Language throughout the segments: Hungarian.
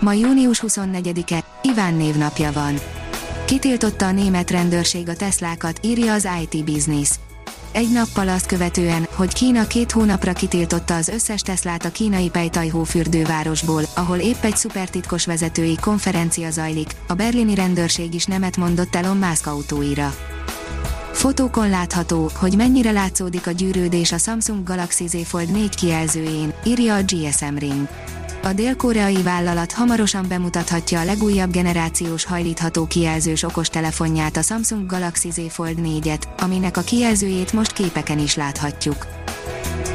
Ma június 24-e, Iván névnapja van. Kitiltotta a német rendőrség a Teslákat, írja az IT Business. Egy nappal azt követően, hogy Kína két hónapra kitiltotta az összes Teslát a kínai Pejtajhó fürdővárosból, ahol épp egy szupertitkos vezetői konferencia zajlik, a berlini rendőrség is nemet mondott Elon Musk autóira. Fotókon látható, hogy mennyire látszódik a gyűrődés a Samsung Galaxy Z Fold 4 kijelzőjén, írja a GSM Ring. A dél-koreai vállalat hamarosan bemutathatja a legújabb generációs hajlítható kijelzős okostelefonját a Samsung Galaxy Z Fold 4-et, aminek a kijelzőjét most képeken is láthatjuk.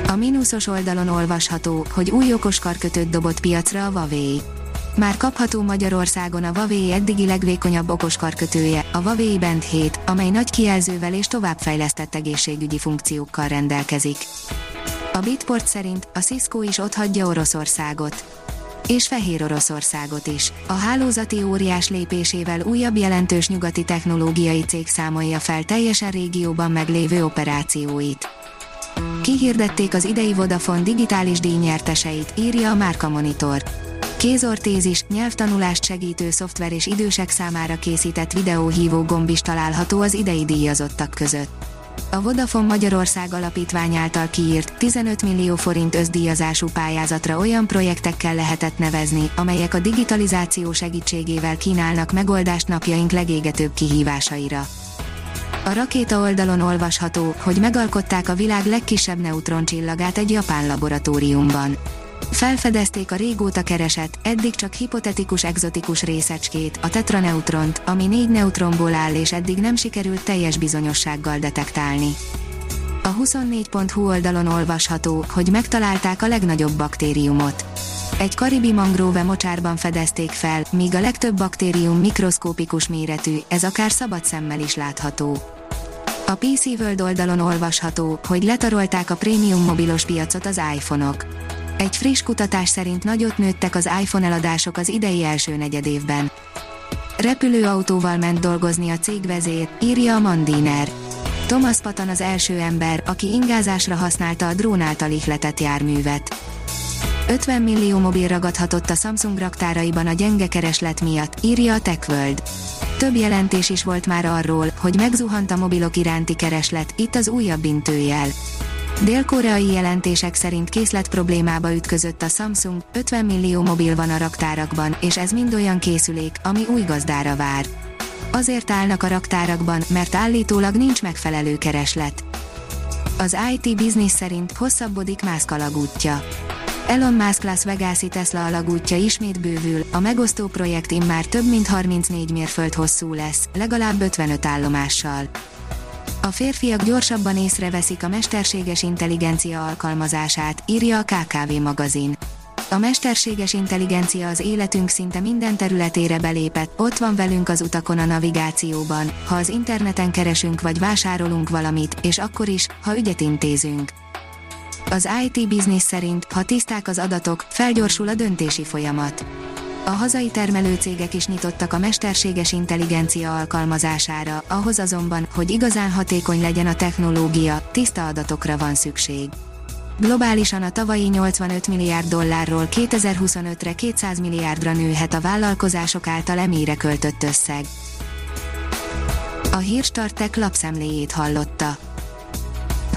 A mínuszos oldalon olvasható, hogy új okoskarkötőt dobott piacra a Huawei. Már kapható Magyarországon a Huawei eddigi legvékonyabb okoskarkötője, a Huawei Band 7, amely nagy kijelzővel és továbbfejlesztett egészségügyi funkciókkal rendelkezik. A Bitport szerint a Cisco is otthagyja Oroszországot. És Fehér Oroszországot is. A hálózati óriás lépésével újabb jelentős nyugati technológiai cég számolja fel teljesen régióban meglévő operációit. Kihirdették az idei Vodafone digitális díjnyerteseit, írja a Márka Monitor. Kézortézis, nyelvtanulást segítő szoftver és idősek számára készített videóhívó gomb is található az idei díjazottak között. A Vodafone Magyarország Alapítvány által kiírt 15 millió forint özdíjazású pályázatra olyan projektekkel lehetett nevezni, amelyek a digitalizáció segítségével kínálnak megoldást napjaink legégetőbb kihívásaira. A rakéta oldalon olvasható, hogy megalkották a világ legkisebb neutroncsillagát egy japán laboratóriumban. Felfedezték a régóta keresett, eddig csak hipotetikus egzotikus részecskét, a tetraneutront, ami négy neutronból áll és eddig nem sikerült teljes bizonyossággal detektálni. A 24.hu oldalon olvasható, hogy megtalálták a legnagyobb baktériumot. Egy karibi mangróve mocsárban fedezték fel, míg a legtöbb baktérium mikroszkópikus méretű, ez akár szabad szemmel is látható. A PC World oldalon olvasható, hogy letarolták a prémium mobilos piacot az iPhone-ok egy friss kutatás szerint nagyot nőttek az iPhone eladások az idei első negyedévben. Repülőautóval ment dolgozni a cég vezér, írja a Mandiner. Thomas Patan az első ember, aki ingázásra használta a drón által ihletett járművet. 50 millió mobil ragadhatott a Samsung raktáraiban a gyenge kereslet miatt, írja a TechWorld. Több jelentés is volt már arról, hogy megzuhant a mobilok iránti kereslet, itt az újabb intőjel. Dél-koreai jelentések szerint készlet problémába ütközött a Samsung, 50 millió mobil van a raktárakban, és ez mind olyan készülék, ami új gazdára vár. Azért állnak a raktárakban, mert állítólag nincs megfelelő kereslet. Az IT Business szerint hosszabbodik Musk alagútja. Elon Musk Las Vegas-i Tesla alagútja ismét bővül, a megosztó projekt immár több mint 34 mérföld hosszú lesz, legalább 55 állomással. A férfiak gyorsabban észreveszik a mesterséges intelligencia alkalmazását, írja a KKV magazin. A mesterséges intelligencia az életünk szinte minden területére belépett, ott van velünk az utakon a navigációban, ha az interneten keresünk vagy vásárolunk valamit, és akkor is, ha ügyet intézünk. Az IT Business szerint, ha tiszták az adatok, felgyorsul a döntési folyamat hazai termelőcégek is nyitottak a mesterséges intelligencia alkalmazására, ahhoz azonban, hogy igazán hatékony legyen a technológia, tiszta adatokra van szükség. Globálisan a tavalyi 85 milliárd dollárról 2025-re 200 milliárdra nőhet a vállalkozások által emére költött összeg. A Hírstartek lapszemléjét hallotta.